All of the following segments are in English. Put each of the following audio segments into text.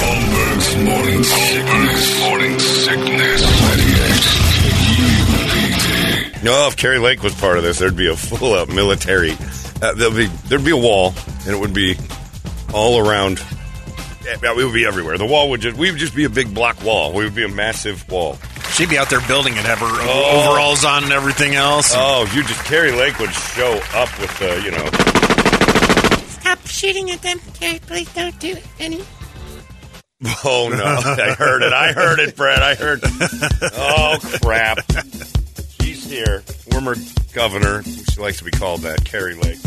Holmberg's morning sickness. Morning sickness. 98 No, if Kari Lake was part of this, there'd be a full-up military. Uh, there'd be there'd be a wall, and it would be all around. Yeah, it would be everywhere. The wall would just we would just be a big block wall. We would be a massive wall. She'd be out there building it, have her Oh. overalls on and everything else. Oh, you just Kari Lake would show up with the you know. Stop shooting at them. Okay, please don't do it, Benny. Oh no, I heard it. I heard it, Brad. I heard. Oh crap. She's here. Former governor. She likes to be called that. Kari Lake.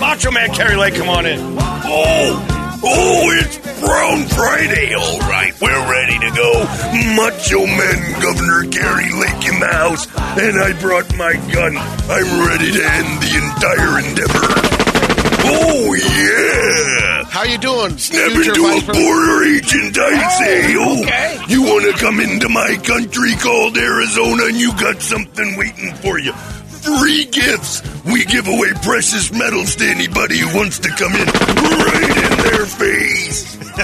Macho Man Kari Lake, come on in. Oh, oh, it's Brown Friday, all right. We're ready to go. Macho Man Governor Gary Lake in the house, and I brought my gun. I'm ready to end the entire endeavor. Oh, yeah. How you doing? Snap future into Vice a President? border agent, I'd say. Oh, okay. you want to come into my country called Arizona, and you got something waiting for you. Free gifts. We give away precious metals to anybody who wants to come in right in their face.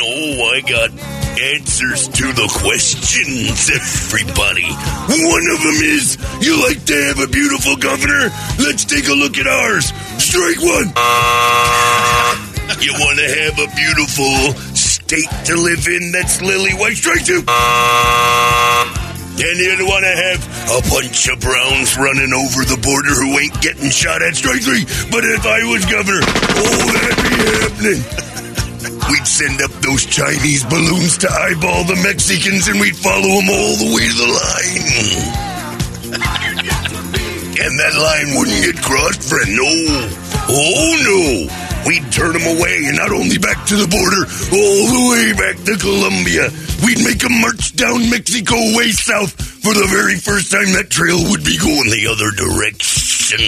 oh, I got answers to the questions, everybody. One of them is you like to have a beautiful governor? Let's take a look at ours. Strike one. You want to have a beautiful state to live in that's lily white? Strike two. And you want to have a bunch of browns running over the border who ain't getting shot at? Strike three. But if I was governor, oh, that'd be happening. We'd send up those Chinese balloons to eyeball the Mexicans and we'd follow them all the way to the line. And that line wouldn't get crossed, friend. No. Oh, no. We'd turn them away, and not only back to the border, all the way back to Colombia. We'd make them march down Mexico way south for the very first time that trail would be going the other direction.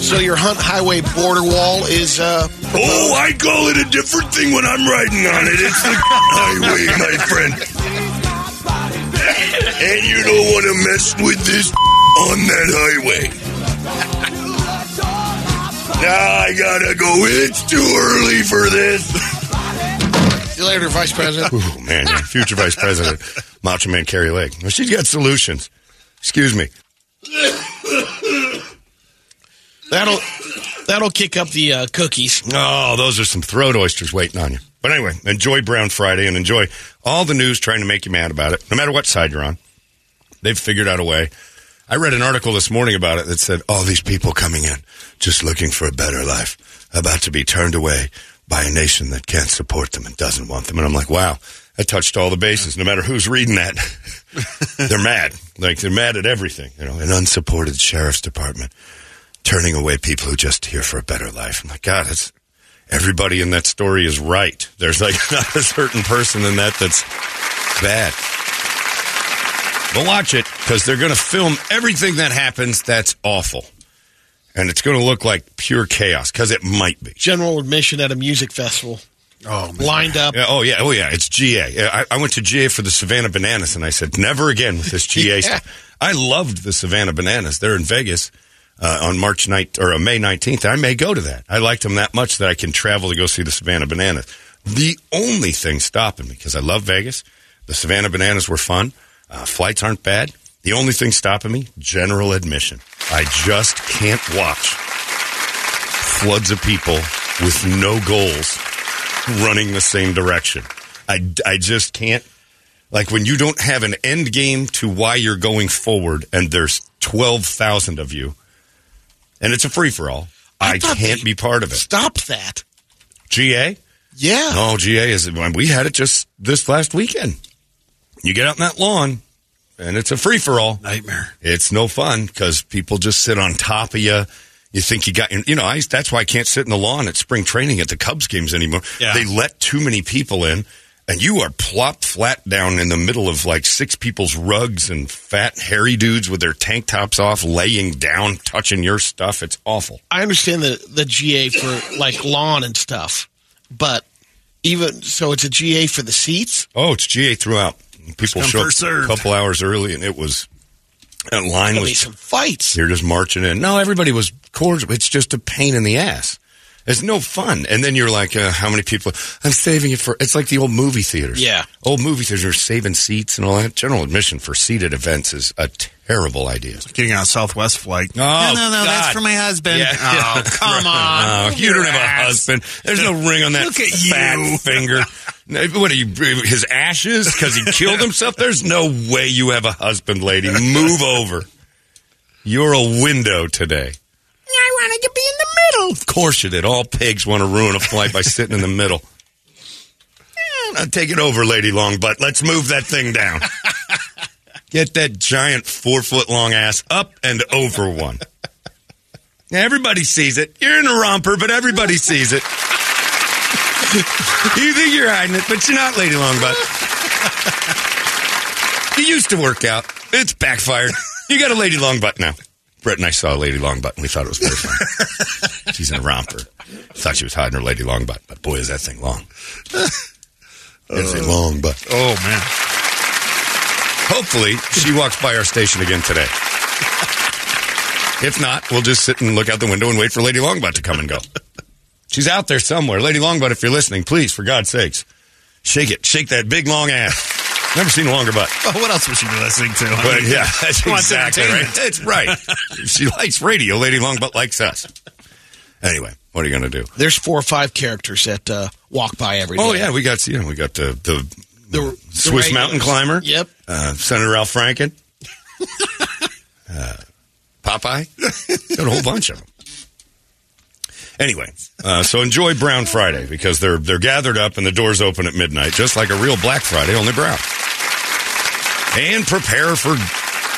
So your Hunt Highway border wall is uh Oh, I call it a different thing when I'm riding on it. It's the highway, my friend. And you don't want to mess with this on that highway. Now I gotta go. It's too early for this. See you later, Vice President. Oh man, future vice president, Macho Man Kari Lake. Well, she's got solutions. Excuse me. That'll that'll kick up the uh, cookies. Oh, those are some throat oysters waiting on you. But anyway, enjoy Brown Friday and enjoy all the news trying to make you mad about it, no matter what side you're on. They've figured out a way. I read an article this morning about it that said all these people coming in just looking for a better life, about to be turned away by a nation that can't support them and doesn't want them. And I'm like, wow, that touched all the bases. No matter who's reading that, they're mad. Like they're mad at everything. You know, an unsupported sheriff's department turning away people who just here for a better life. I'm like, God, that's everybody in that story is right. There's like not a certain person in that that's bad. But watch it because they're going to film everything that happens that's awful. And it's going to look like pure chaos because it might be. General admission at a music festival. Oh, man. lined up. Yeah, oh yeah, oh yeah, it's GA. Yeah, I, I went to GA for the Savannah Bananas, and I said never again with this GA Yeah. stuff. I loved the Savannah Bananas. They're in Vegas uh, on March night or uh, May nineteenth. I may go to that. I liked them that much that I can travel to go see the Savannah Bananas. The only thing stopping me because I love Vegas, the Savannah Bananas were fun. Uh, flights aren't bad. The only thing stopping me, general admission. I just can't watch floods of people with no goals running the same direction. I, I just can't. Like when you don't have an end game to why you're going forward and there's 12,000 of you and it's a free for all, I, thought can't be part of it. Stop that. GA? Yeah. No, GA is, we had it just this last weekend. You get out in that lawn and it's a free for all. Nightmare. It's no fun because people just sit on top of you. You think you got, you know, I, that's why I can't sit in the lawn at spring training at the Cubs games anymore. Yeah. They let too many people in, and you are plopped flat down in the middle of like six people's rugs and fat, hairy dudes with their tank tops off, laying down, touching your stuff. It's awful. I understand the the GA for like lawn and stuff, but even so, it's a GA for the seats. Oh, it's GA throughout. People come, show up first a couple hours early, and it was that line There'll be was some fights. You're just marching in. No, everybody was cordial. It's just a pain in the ass. It's no fun. And then you're like, uh, how many people? I'm saving it for. It's like the old movie theaters. Yeah. Old movie theaters are saving seats and all that. General admission for seated events is a terrible idea. Getting on a Southwest flight. Oh, no, no, no, that's for my husband. Yeah. Oh, come on. Oh, you don't have a husband. There's no ring on that Look at fat you. finger. What are you? His ashes because he killed himself. There's no way you have a husband, lady. Move over. You're a window today. I wanted to be in the middle. Of course you did. All pigs want to ruin a flight by sitting in the middle. Now take it over, Lady Longbutt. Let's move that thing down. Get that giant four foot long ass up and over one. Now, everybody sees it. You're in a romper, but everybody sees it. you think you're hiding it, but you're not, Lady Longbutt. you used to work out. It's backfired. You got a Lady Longbutt now. Brett and I saw a Lady Longbutt, and we thought it was very funny. She's in a romper. Thought she was hiding her Lady Longbutt, but boy, is that thing long. It's a long butt. Oh, man. Hopefully, she walks by our station again today. If not, we'll just sit and look out the window and wait for Lady Longbutt to come and go. She's out there somewhere. Lady Longbutt, if you're listening, please, for God's sakes, shake it. Shake that big long ass. Never seen a longer butt. Well, what else would she be listening to? I But mean, yeah, that's she wants exactly right. entertainment. That's right. she likes radio. Lady Long Longbutt likes us. Anyway, what are you going to do? There's four or five characters that uh, walk by every day. Oh yeah, we got you know we got the the, The- the Swiss regulars. mountain climber. Yep. Uh, Senator Ralph Franken. uh, Popeye. got a whole bunch of them. Anyway, uh, so enjoy Brown Friday because they're they're gathered up and the doors open at midnight, just like a real Black Friday, only brown. And prepare for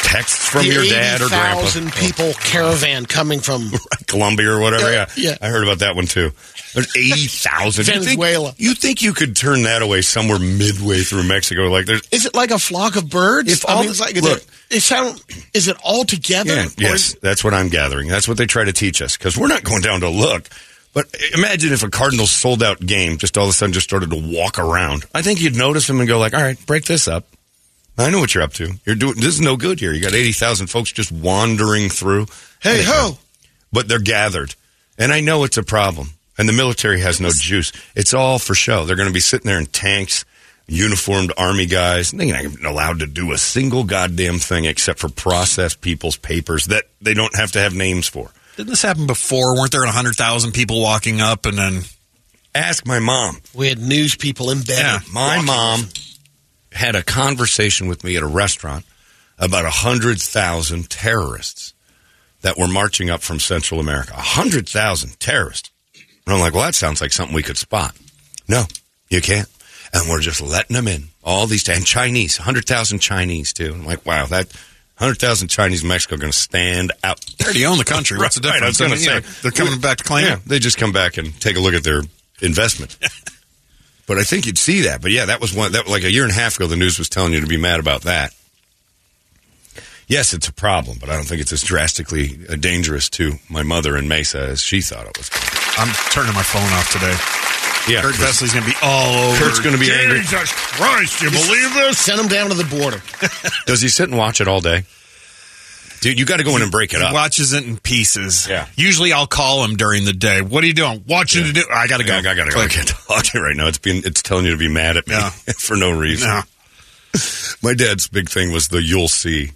texts from the your dad or grandpa. 80,000 people caravan coming from Colombia or whatever. Yeah, Yeah. I heard about that one too. There's eighty thousand. Venezuela. You think you could turn that away somewhere midway through Mexico? Like there's Is it like a flock of birds? If I mean, the- like look, it sound. Is it all together? yeah, yes, is- that's what I'm gathering. That's what they try to teach us because we're not going down to look. But imagine if a Cardinals sold out game just all of a sudden just started to walk around. I think you'd notice them and go like, "All right, break this up." I know what you're up to. You're doing this is no good here. You got eighty thousand folks just wandering through. Hey ho! but they're gathered. And I know it's a problem. And the military has no juice. It's all for show. They're going to be sitting there in tanks, uniformed army guys. They're not even allowed to do a single goddamn thing except for process people's papers that they don't have to have names for. Didn't this happen before? Weren't there 100,000 people walking up and then. Ask my mom. We had news people embedded. Yeah, My walking mom with- had a conversation with me at a restaurant about a hundred thousand terrorists that were marching up from Central America. A hundred thousand terrorists. And I'm like, well, that sounds like something we could spot. No, you can't. And we're just letting them in. All these, and Chinese, 100,000 Chinese too. I'm like, wow, that 100,000 Chinese in Mexico are going to stand out. They already own the country. What's the Right, I was difference? gonna say. they're coming back to claim Yeah, it. they just come back and take a look at their investment. but I think you'd see that. But yeah, that was one that like a year and a half ago. The news was telling you to be mad about that. Yes, it's a problem, but I don't think it's as drastically uh, dangerous to my mother in Mesa as she thought it was. I'm turning my phone off today. Yeah, Kurt Chris- Vesley's going to be all over. Kurt's going to be angry. Jesus Christ, you believe this? Send him down to the border. Does he sit and watch it all day? Dude, you got to go in and break it He up. watches it in pieces. Yeah. Usually I'll call him during the day. What are you doing? Watching it. Do- I got to go. I gotta go. I can't talk to you right now. It's being it's telling you to be mad at me Yeah. for no reason. No. My dad's big thing was the "you'll see."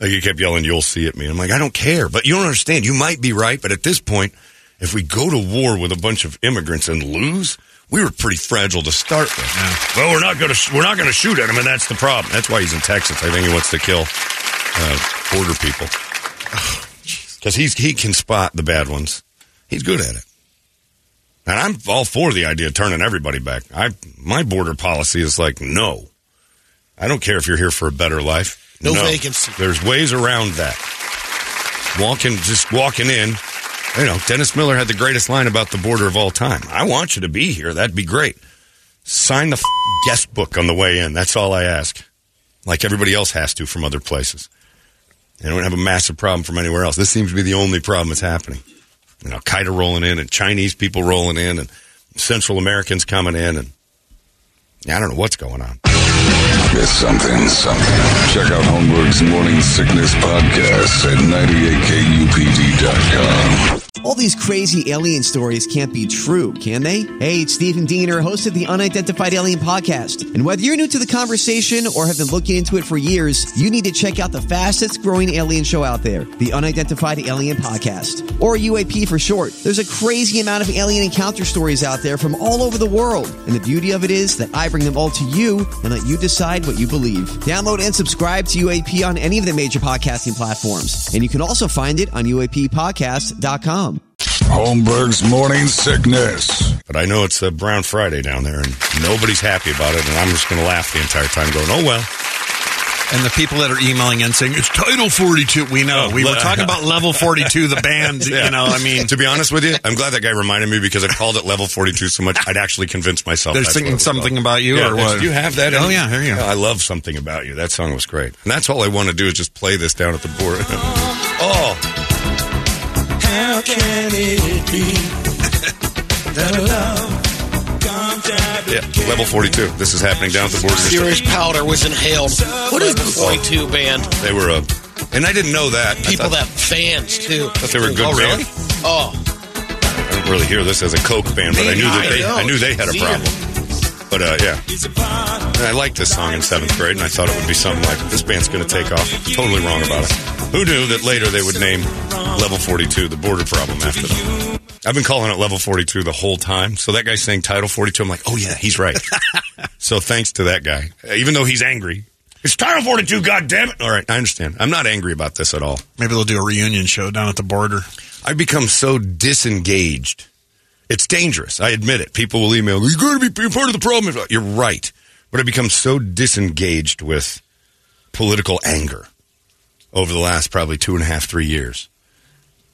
Like he kept yelling "you'll see" at me. I'm like, I don't care, but you don't understand. You might be right, but at this point, if we go to war with a bunch of immigrants and lose, we were pretty fragile to start with. Well, we're not going to we're not going to shoot at him, and that's the problem. That's why he's in Texas. I think he wants to kill uh, border people because he's he can spot the bad ones. He's good at it. And I'm all for the idea of turning everybody back. I my border policy is like no. I don't care if you're here for a better life. No vacancy. There's ways around that. Walking, just walking in. You know, Dennis Miller had the greatest line about the border of all time. I want you to be here. That'd be great. Sign the f- guest book on the way in. That's all I ask. Like everybody else has to from other places. They don't have a massive problem from anywhere else. This seems to be the only problem that's happening. You know, Qaeda rolling in and Chinese people rolling in and Central Americans coming in and I don't know what's going on. It's something, something. Check out Holmberg's Morning Sickness Podcast at 98kupd.com. All these crazy alien stories can't be true, can they? Hey, it's Stephen Diener, host of the Unidentified Alien Podcast. And whether you're new to the conversation or have been looking into it for years, you need to check out the fastest growing alien show out there, the Unidentified Alien Podcast, or UAP for short. There's a crazy amount of alien encounter stories out there from all over the world. And the beauty of it is that I bring them all to you and let you decide what you believe. Download and subscribe to UAP on any of the major podcasting platforms. And you can also find it on UAPpodcast.com. Holmberg's Morning Sickness. But I know it's a Brown Friday down there and nobody's happy about it. And I'm just going to laugh the entire time going, oh, well. And the people that are emailing in saying it's Title 42, we know. Oh, we were talking about Level 42, the band. Yeah. You know, I mean, to be honest with you, I'm glad that guy reminded me because I called it level 42 so much, I'd actually convinced myself. They're that's singing what it was something called. about you Yeah, or what? You have that? Oh, yeah, here you go. I love something about you. That song was great, and that's all I want to do is just play this down at the board. oh, How can it be that love comes out yeah, level 42. This is happening down at the border. Serious powder was inhaled. What is the 42 band? They were a, and I didn't know that. People thought- that fans too. thought they were a good Oh, band. really? Oh, I don't really hear this as a Coke band, but I knew that they, I knew they had a problem. But uh, yeah, and I liked this song in seventh grade, and I thought it would be something like this band's going to take off. Totally wrong about it. Who knew that later they would name Level 42 the border problem after them? I've been calling it Level 42 the whole time. So that guy saying Title 42, I'm like, oh yeah, he's right. so thanks to that guy, even though he's angry. It's Title 42, God damn it! All right, I understand. I'm not angry about this at all. maybe they'll do a reunion show down at the border. I've become so disengaged. It's dangerous. I admit it. People will email, you got to be part of the problem. You're right. But I've become so disengaged with political anger over the last probably two and a half, three years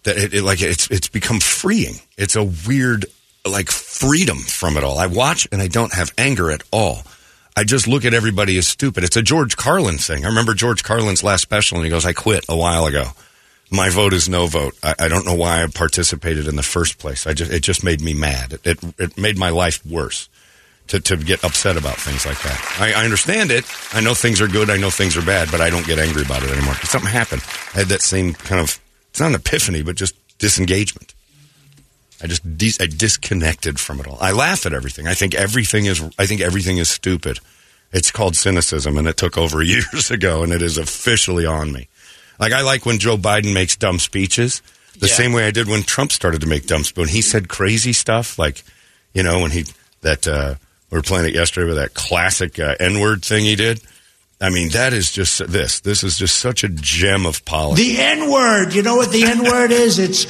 that it, it like it's it's become freeing. It's a weird like freedom from it all. I watch and I don't have anger at all. I just look at everybody as stupid. It's a George Carlin thing. I remember George Carlin's last special, and he goes, "I quit a while ago. My vote is no vote. I, I don't know why I participated in the first place. I just it just made me mad. It it, it made my life worse." To, to get upset about things like that. I, I understand it. I know things are good. I know things are bad, but I don't get angry about it anymore. Something happened. I had that same kind of, it's not an epiphany, but just disengagement. I just dis- I disconnected from it all. I laugh at everything. I think everything is I think everything is stupid. It's called cynicism, and it took over years ago, and it is officially on me. Like I like when Joe Biden makes dumb speeches, the Yeah. same way I did when Trump started to make dumb speeches. When he said crazy stuff, like you know when he that uh, we were playing it yesterday with that classic uh, N word thing he did. I mean, that is just this. This is just such a gem of policy. The N word. You know what the N word is? It's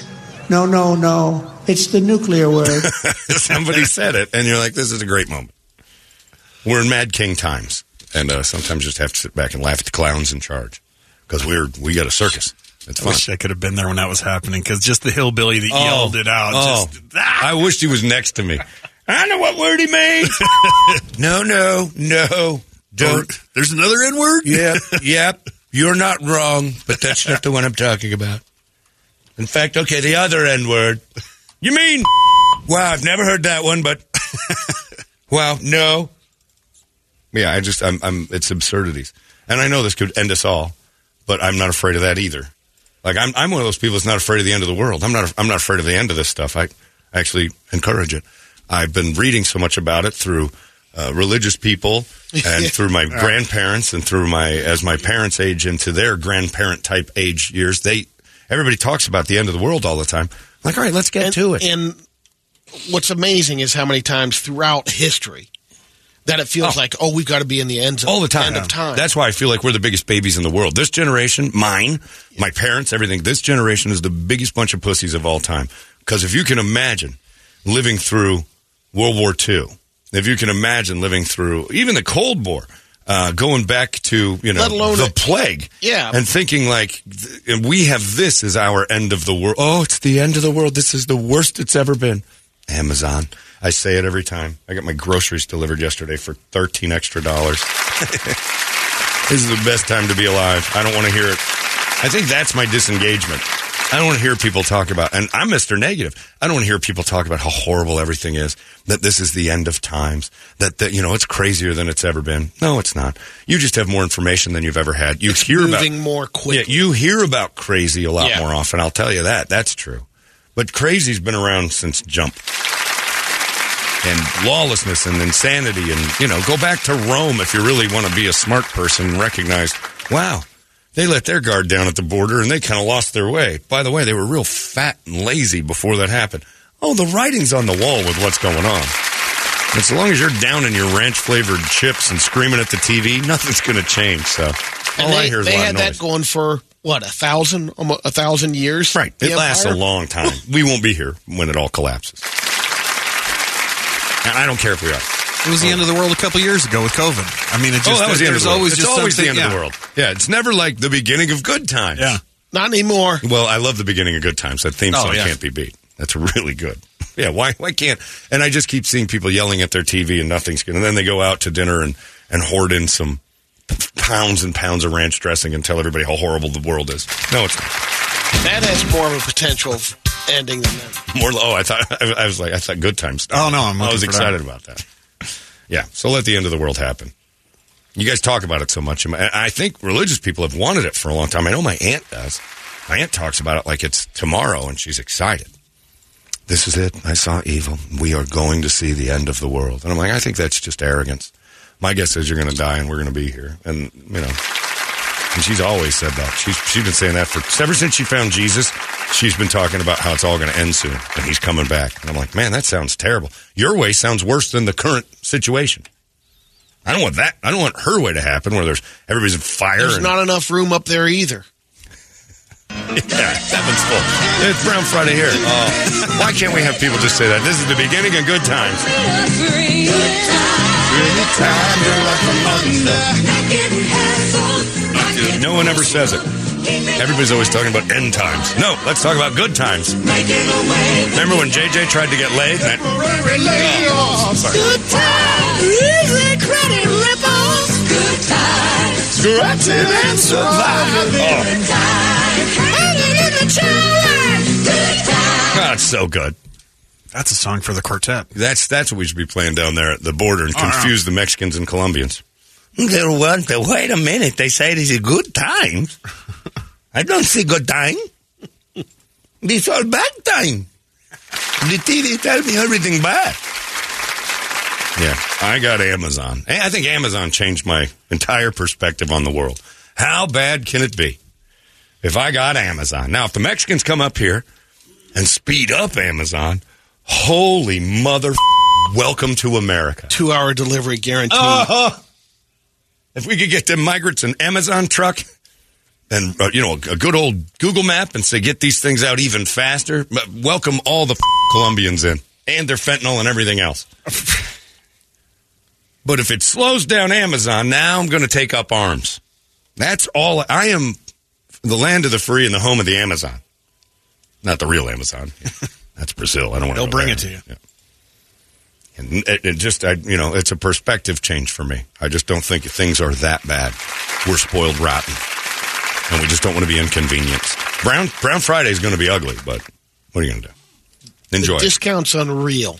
no, no, no. It's the nuclear word. Somebody said it, and you're like, this is a great moment. We're in Mad King times, and uh, sometimes you just have to sit back and laugh at the clowns in charge because we're we got a circus. It's I fun. wish I could have been there when that was happening because just the hillbilly that yelled it out. Oh, Just, ah! I wished he was next to me. I know what word he made. no, no, no. Don't. There's another N word? Yep, yep. You're not wrong, but that's not the one I'm talking about. In fact, okay, the other N word. You mean? Wow, I've never heard that one, but well, no. Yeah, I just I'm I'm it's absurdities. And I know this could end us all, but I'm not afraid of that either. Like I'm I'm one of those people that's not afraid of the end of the world. I'm not I'm not afraid of the end of this stuff. I actually encourage it. I've been reading so much about it through uh, religious people and through my grandparents and through my as my parents age into their grandparent type age years. They everybody talks about the end of the world all the time. I'm like, all right, let's get and, to it. And what's amazing is how many times throughout history that it feels Oh. like, oh, we've got to be in the end, all the time. end of time. That's why I feel like we're the biggest babies in the world. This generation, mine, my parents, everything. This generation is the biggest bunch of pussies of all time. Because if you can imagine living through World War II, if you can imagine living through even the Cold War, uh, going back to you know Let alone the it- plague, Yeah. and thinking like th- we have this as our end of the world. Oh, it's the end of the world. This is the worst it's ever been. Amazon. I say it every time. I got my groceries delivered yesterday for thirteen extra dollars. This is the best time to be alive. I don't want to hear it. I think that's my disengagement. I don't want to hear people talk about, and I'm Mr. Negative. I don't want to hear people talk about how horrible everything is, that this is the end of times, that, that, you know, it's crazier than it's ever been. No, it's not. You just have more information than you've ever had. You hear about, more quickly. yeah, you hear about crazy a lot Yeah. more often. I'll tell you that. That's true. But crazy's been around since jump. And lawlessness and insanity and, you know, go back to Rome if you really want to be a smart person and recognize, wow, they let their guard down at the border and they kind of lost their way. By the way, they were real fat and lazy before that happened. Oh, the writing's on the wall with what's going on. And so long as you're down in your ranch flavored chips and screaming at the TV, nothing's going to change. So all and I hear is they a lot had that going for what a thousand, almost a thousand years. Right. It lasts a long time. we won't be here when it all collapses. And I don't care if we are. It was the end of the world a couple years ago with COVID. I mean, it oh, just oh, that was the end of there's the world. always it's just always the something- end of yeah. the world. Yeah, it's never like the beginning of good times. Yeah. Not anymore. Well, I love the beginning of good times. That theme Oh, song yeah. can't be beat. That's really good. Yeah, why why can't? And I just keep seeing people yelling at their TV and nothing's good. And then they go out to dinner and and hoard in some pounds and pounds of ranch dressing and tell everybody how horrible the world is. No, it's not. That has more of a potential of ending than that. More. Oh, I thought I, I was like I thought good times. Oh, no, I'm I was excited that. about that. Yeah, so let the end of the world happen. You guys talk about it so much. I think religious people have wanted it for a long time. I know my aunt does. My aunt talks about it like it's tomorrow, and she's excited. This is it. I saw evil. We are going to see the end of the world. And I'm like, I think that's just arrogance. My guess is you're going to die, and we're going to be here. And you know, and she's always said that. She's she's been saying that for ever since she found Jesus. She's been talking about how it's all going to end soon, and he's coming back. And I'm like, man, that sounds terrible. Your way sounds worse than the current situation. I don't want that. I don't want her way to happen, where there's everybody's in fire. There's and, not enough room up there either. yeah, heaven's full. It's Brown Friday here. Oh, why can't we have people just say that? This is the beginning of good times. No one ever says it. Everybody's always talking about end times. No, let's talk about good times. Remember when JJ tried to get laid? That, Oh, sorry. Scratching and surviving. Oh, it's so good. That's a song for the quartet. That's that's what we should be playing down there at the border and Oh, yeah. confuse the Mexicans and Colombians. They want wait a minute. They say this is good time. I don't see good time. This all bad time. The TV tells me everything bad. Yeah, I got Amazon. I think Amazon changed my entire perspective on the world. How bad can it be if I got Amazon? Now, if the Mexicans come up here and speed up Amazon, holy mother, welcome to America. Two hour delivery guarantee. Uh-huh. If we could get them migrants an Amazon truck and, uh, you know, a good old Google map and say, get these things out even faster, but welcome all the Colombians in and their fentanyl and everything else. but if it slows down Amazon, now I'm going to take up arms. That's all. I am the land of the free and the home of the Amazon. Not the real Amazon. That's Brazil. I don't want to They'll bring it to you. And it, it just, I, you know, it's a perspective change for me. I just don't think things are that bad. We're spoiled rotten, and we just don't want to be inconvenienced. Brown Brown Friday is going to be ugly, but what are you going to do? Enjoy. The it. discount's unreal.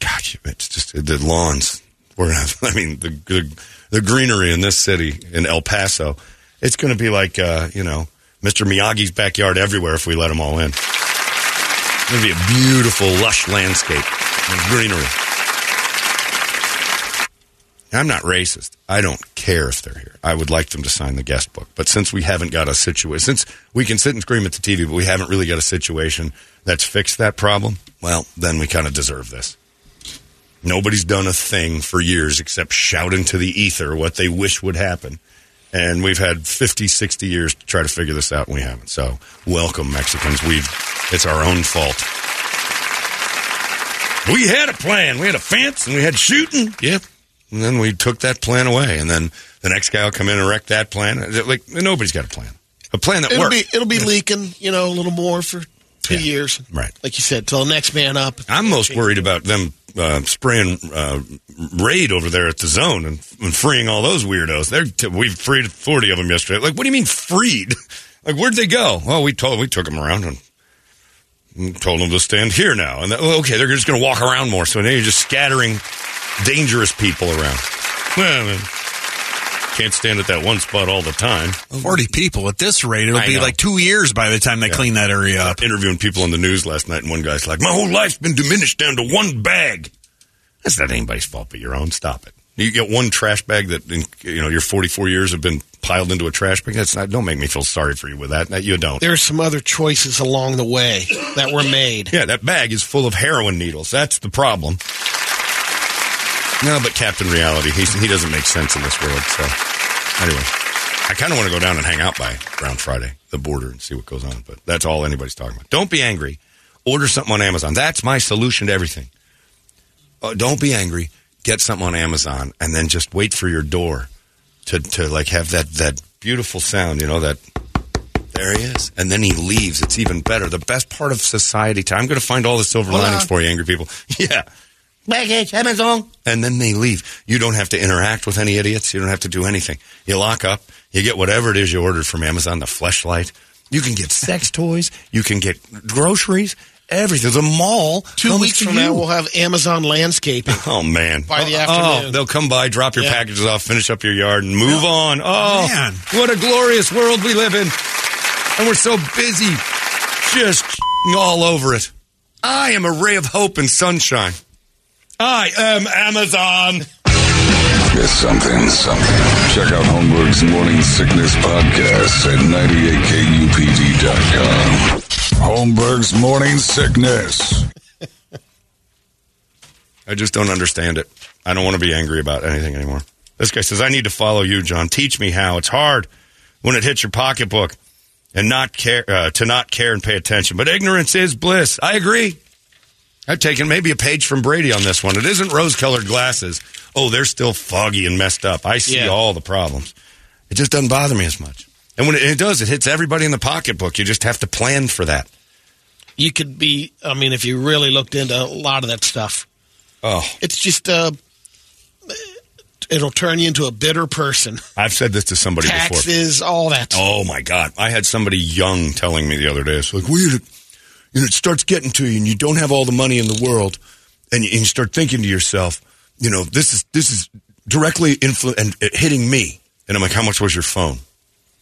gosh, it's just the lawns. We're gonna have, I mean, the, the the greenery in this city in El Paso. It's going to be like uh, you know Mr. Miyagi's backyard everywhere if we let them all in. It's going to be a beautiful, lush landscape and greenery. I'm not racist. I don't care if they're here. I would like them to sign the guest book. But since we haven't got a situation, since we can sit and scream at the TV, but we haven't really got a situation that's fixed that problem, well, then we kind of deserve this. Nobody's done a thing for years except shout into the ether what they wish would happen. And we've had 50, 60 years to try to figure this out, and we haven't. So, welcome, Mexicans. We've, it's our own fault. We had a plan. We had a fence, and we had shooting. Yep. And then we took that plan away. And then the next guy will come in and wreck that plan. Like, nobody's got a plan. A plan that it'll works. be it'll be leaking, you know, a little more for two Yeah. years. Right. Like you said, till the next man up. I'm most worried about them uh, spraying uh, raid over there at the zone and, and freeing all those weirdos. They're t- we freed 40 of them yesterday. Like, what do you mean freed? like, where'd they go? Well, we told we took them around and and told them to stand here now. And that, okay, they're just going to walk around more. So now you're just scattering dangerous people around. Well, can't stand at that one spot all the time. 40 people. At this rate, it'll I be know. like two years by the time they clean that area up. interviewing people on the news last night, and one guy's like, "My whole life's been diminished down to one bag." That's not anybody's fault but your own. Stop it. You get one trash bag that in, you know your 44 years have been piled into a trash bag. That's not. Don't make me feel sorry for you with that. That you don't. There's some other choices along the way that were made. Yeah, that bag is full of heroin needles. That's the problem. No, but Captain Reality, he's, he doesn't make sense in this world. So, anyway, I kind of want to go down and hang out by Brown Friday, the border, and see what goes on. But that's all anybody's talking about. Don't be angry. Order something on Amazon. That's my solution to everything. Uh, don't be angry. Get something on Amazon, and then just wait for your door to to like have that that beautiful sound. You know that there he is. And then he leaves. It's even better. The best part of society time. I'm going to find all the silver Hold linings on. for you, angry people. yeah. Baggage, Amazon. And then they leave. You don't have to interact with any idiots. You don't have to do anything. You lock up. You get whatever it is you ordered from Amazon, the fleshlight. You can get sex toys. You can get groceries. Everything. The mall. Two comes weeks from you. now, we'll have Amazon landscaping. Oh man! By the Oh, afternoon. they'll come by, drop your Yeah. packages off, finish up your yard, and move on. Oh Man. what a glorious world we live in! And we're so busy, just all over it. I am a ray of hope and sunshine. I am Amazon. It's something, something. Check out Holmberg's Morning Sickness Podcast at 98kupd.com. Holmberg's Morning Sickness. I just don't understand it. I don't want to be angry about anything anymore. This guy says, I need to follow you, John. Teach me how. It's hard when it hits your pocketbook and not care, uh, to not care and pay attention. But ignorance is bliss. I agree. I've taken maybe a page from Brady on this one. It isn't rose colored glasses. Oh, they're still foggy and messed up. I see Yeah. all the problems. It just doesn't bother me as much. And when it, it does, it hits everybody in the pocketbook. You just have to plan for that. You could be, I mean, if you really looked into a lot of that stuff, Oh, it's just, uh, it'll turn you into a bitter person. I've said this to somebody before. Taxes, all that. Oh my God! I had somebody young telling me the other day. It's like weird. You know, it starts getting to you, and you don't have all the money in the world, and you, and you start thinking to yourself, you know, this is this is directly influ- and hitting me. And I'm like, how much was your phone?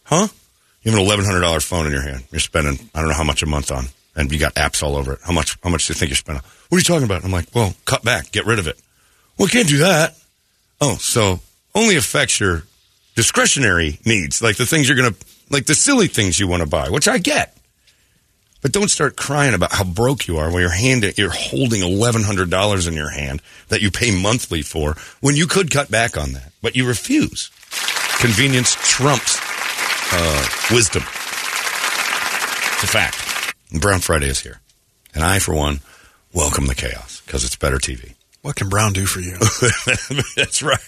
Huh? You have an eleven hundred dollar phone in your hand. You're spending I don't know how much a month on, and you got apps all over it. How much? How much do you think you're spending? What are you talking about? I'm like, well, cut back, get rid of it. Well, can't do that. Oh, so only affects your discretionary needs, like the things you're to, like the silly things you want to buy, which I get. But don't start crying about how broke you are when you're handing, you're holding eleven hundred dollars in your hand that you pay monthly for when you could cut back on that, but you refuse. Convenience trumps uh, wisdom. It's a fact. And Brown Friday is here, and I, for one, welcome the chaos because it's better TV. What can Brown do for you? That's right.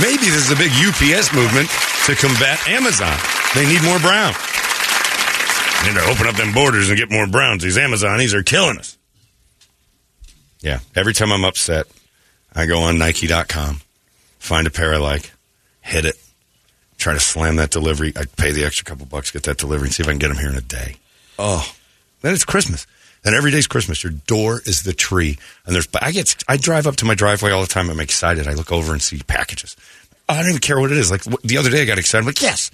Maybe this is a big UPS movement to combat Amazon. They need more brown. They need to open up them borders and get more browns. These Amazonis are killing us. Yeah. Every time I'm upset, I go on Nike.com, find a pair I like, hit it, try to slam that delivery. I pay the extra couple bucks, get that delivery, and see if I can get them here in a day. Oh, then it's Christmas. And every day's Christmas. Your door is the tree. And there's, I get, I drive up to my driveway all the time. I'm excited. I look over and see packages. I don't even care what it is. Like the other day, I got excited. I'm like, yes,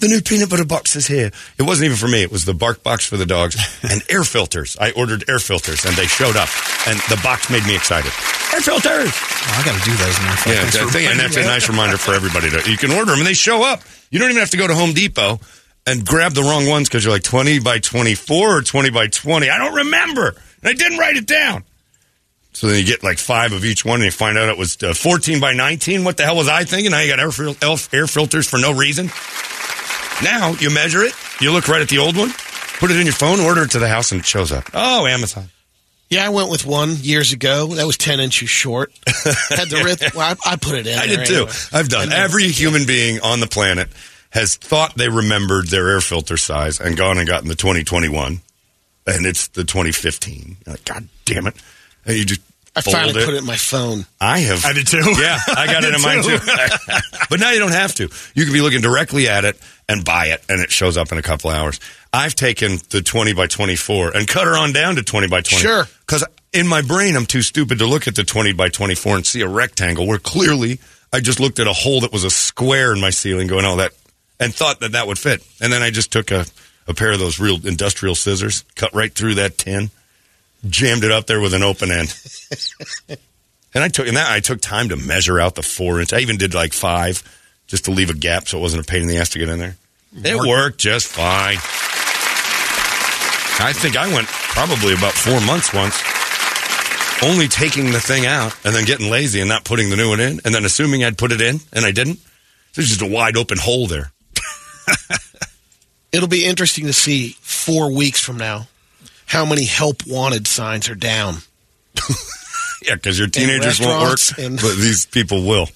the new peanut butter box is here. It wasn't even for me. It was the bark box for the dogs and air filters. I ordered air filters and they showed up. And the box made me excited. Air filters. I got to do those now. Yeah, that thing, and that's a nice reminder for everybody to. You can order them, and they show up. You don't even have to go to Home Depot and grab the wrong ones because you're like twenty by twenty four or twenty by twenty. I don't remember, and I didn't write it down. So then you get like five of each one, and you find out it was uh, fourteen by nineteen. What the hell was I thinking? Now you got air, fil- elf- air filters for no reason. Now you measure it. You look right at the old one, put it in your phone, order it to the house, and it shows up. Oh, Amazon. Yeah, I went with one years ago. That was 10 inches short. Had the wrist. Well, I, I put it in. I there did too. anyway. I've done. And then- Every human being on the planet has thought they remembered their air filter size and gone and gotten the 2021, and it's the 2015. You're like, God damn it! And you just I finally it. put it in my phone. I have. I did too. Yeah, I got it did in mine too. too. but now you don't have to. You can be looking directly at it and buy it, and it shows up in a couple hours. I've taken the 20 by 24 and cut her on down to 20 by 20. Sure. Because in my brain, I'm too stupid to look at the 20 by 24 and see a rectangle where clearly I just looked at a hole that was a square in my ceiling going, oh, that, and thought that that would fit. And then I just took a, a pair of those real industrial scissors, cut right through that tin, jammed it up there with an open end. And I took and that I took time to measure out the four inch. I even did like five just to leave a gap so it wasn't a pain in the ass to get in there. It worked just fine. I think I went probably about four months once, only taking the thing out and then getting lazy and not putting the new one in, and then assuming I'd put it in and I didn't. There's just a wide open hole there. It'll be interesting to see four weeks from now how many help wanted signs are down. Yeah, because your teenagers won't work, and- but these people will.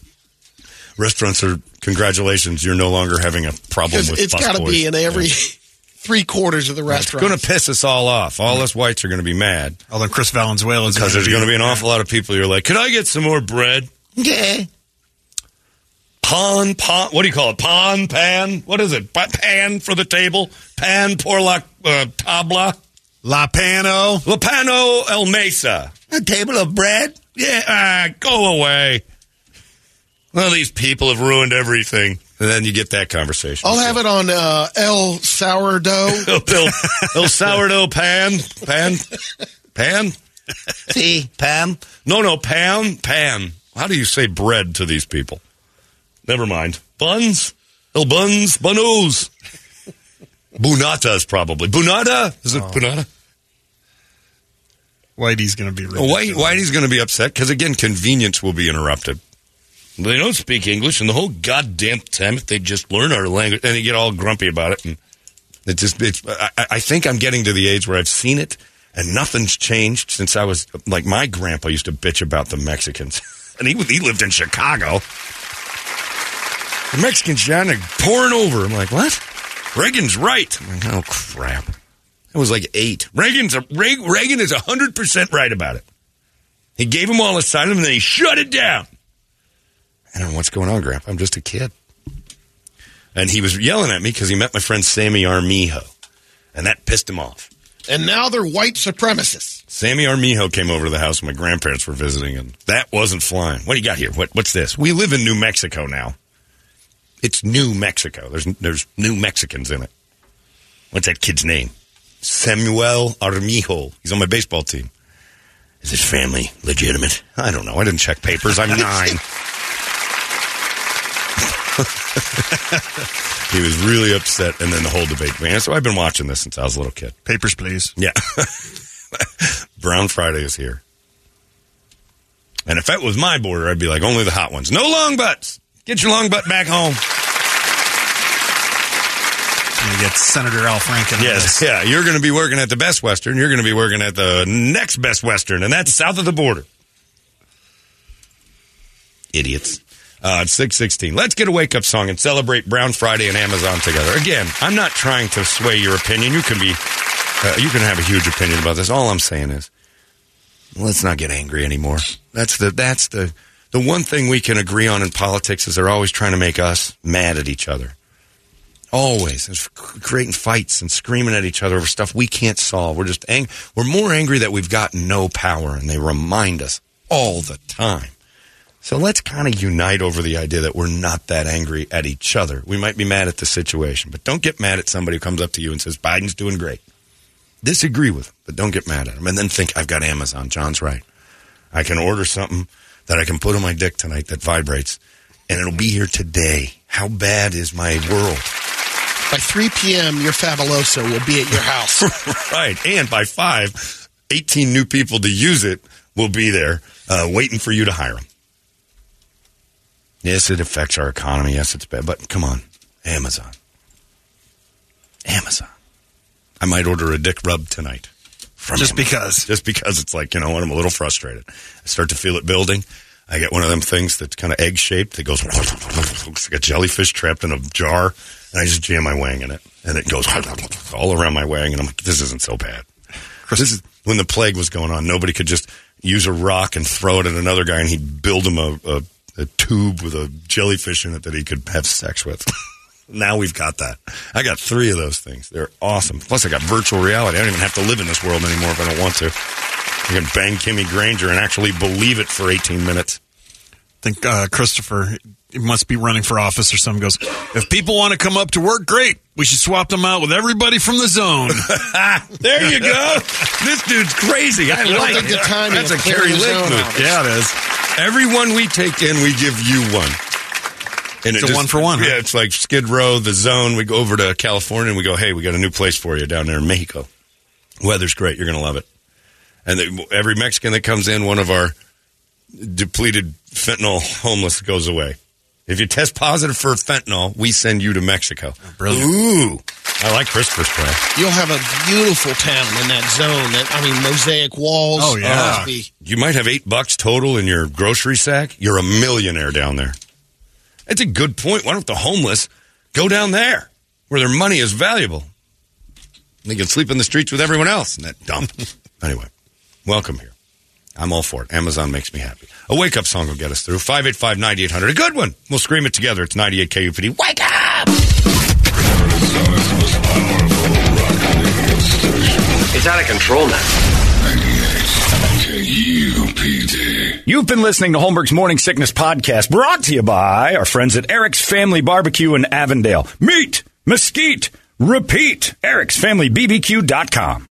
Restaurants are congratulations. You're no longer having a problem with it's got to be in every Yeah. three quarters of the restaurant. It's going to piss us all off. All us whites are going to be mad Although Chris Valenzuela is because there's going to be an awful lot of people. You're like, could I get some more bread? Yeah. Pan, pan. What do you call it? Pan, pan. What is it? Pa- Pan for the table. Pan por la uh, tabla. La Pano. La pano el mesa. A table of bread. Yeah, ah, go away. Well, these people have ruined everything. And then you get that conversation. I'll have it on uh, El Sourdough. El, el, el sourdough pan, pan, pan. See, pan. No, no, pan, pan. How do you say bread to these people? Never mind. Buns, el buns, bunos. Bunatas probably. Bunata is it bunata? Whitey's going to be. Oh, White, Whitey's going to be upset because again, convenience will be interrupted. They don't speak English, and the whole goddamn time if they just learn our language, and they get all grumpy about it, and it just it's. I, I think I'm getting to the age where I've seen it, and nothing's changed since I was like my grandpa used to bitch about the Mexicans, and he he lived in Chicago. The Mexicans down there pouring over. I'm like, what? Reagan's right. I'm like, oh crap. It was like eight. Reagan's a, Reagan, is hundred percent right about it. He gave them all asylum and then he shut it down. I don't know what's going on, Grandpa. I'm just a kid. And he was yelling at me because he met my friend Sammy Armijo, and that pissed him off. and now they're white supremacists. Sammy Armijo came over to the house. When my grandparents were visiting, and that wasn't flying. What do you got here? What, what's this? We live in New Mexico now. It's New Mexico. There's there's New Mexicans in it. What's that kid's name? Samuel Armijo. He's on my baseball team. Is his family legitimate? I don't know. I didn't check papers. I'm nine. He was really upset, and then the whole debate began. So I've been watching this since I was a little kid. Papers, please. Yeah. Brown Friday is here. And if that was my border, I'd be like, only the hot ones. No long butts. Get your long butt back home. You get Senator Al Franken. Yes. this. Yeah. You're going to be working at the Best Western. You're going to be working at the next Best Western, and that's south of the border. Idiots. Uh, it's 616. Let's get a wake up song and celebrate Brown Friday and Amazon together. Again, I'm not trying to sway your opinion. You can be, uh, you can have a huge opinion about this. All I'm saying is, let's not get angry anymore. That's the, that's the, the one thing we can agree on in politics is they're always trying to make us mad at each other. Always. It's creating fights and screaming at each other over stuff we can't solve. We're just ang- we're more angry that we've got no power and they remind us all the time. So let's kind of unite over the idea that we're not that angry at each other. We might be mad at the situation, but don't get mad at somebody who comes up to you and says Biden's doing great. Disagree with him, but don't get mad at him. And then think, I've got Amazon. John's right. I can order something that I can put on my dick tonight that vibrates, and it'll be here today. How bad is my world? By 3 p.m., your Fabuloso will be at your house. right. And by five, 18 new people to use it will be there uh, waiting for you to hire them. Yes, it affects our economy. Yes, it's bad. But come on, Amazon. Amazon. I might order a dick rub tonight. From Just Amazon. because. Just because it's like, you know what, I'm a little frustrated. I start to feel it building. I get one of them things that's kind of egg shaped that goes, looks like a jellyfish trapped in a jar. And I just jam my wang in it. And it goes all around my wang. And I'm like, this isn't so bad. This is when the plague was going on. Nobody could just use a rock and throw it at another guy and he'd build him a, a, a tube with a jellyfish in it that he could have sex with. now we've got that. I got three of those things. They're awesome. Plus, I got virtual reality. I don't even have to live in this world anymore if I don't want to. I can bang Kimmy Granger and actually believe it for 18 minutes. I think uh, Christopher must be running for office or something. Goes, if people want to come up to work, great. We should swap them out with everybody from the zone. there you go. this dude's crazy. I You don't like it. the timing That's a of clearing Kari the Lake zone move. Yeah, it is. Everyone we take in, we give you one. And It's a one for one, huh? Yeah, it's like Skid Row, the zone. We go over to California and we go, hey, we got a new place for you down there in Mexico. Weather's great. You're going to love it. And they, every Mexican that comes in, one of our depleted fentanyl homeless goes away. If you test positive for fentanyl, we send you to Mexico. brilliant. Ooh. I like Christopher's plan. You'll have a beautiful town in that zone. That I mean, mosaic walls. Oh, yeah. must be- You might have eight bucks total in your grocery sack. You're a millionaire down there. That's a good point. Why don't the homeless go down there where their money is valuable? They can sleep in the streets with everyone else in that dump. anyway, welcome here. I'm all for it. Amazon makes me happy. A wake up song will get us through. 585 9800. A good one. We'll scream it together. It's 98 KUPD. Wake up! Arizona's most powerful rock radio station. It's out of control now. 98 KUPD. You've been listening to Holmberg's Morning Sickness Podcast, brought to you by our friends at Eric's Family Barbecue in Avondale. Meet, mesquite, repeat. Eric'sFamilyBBQ.com.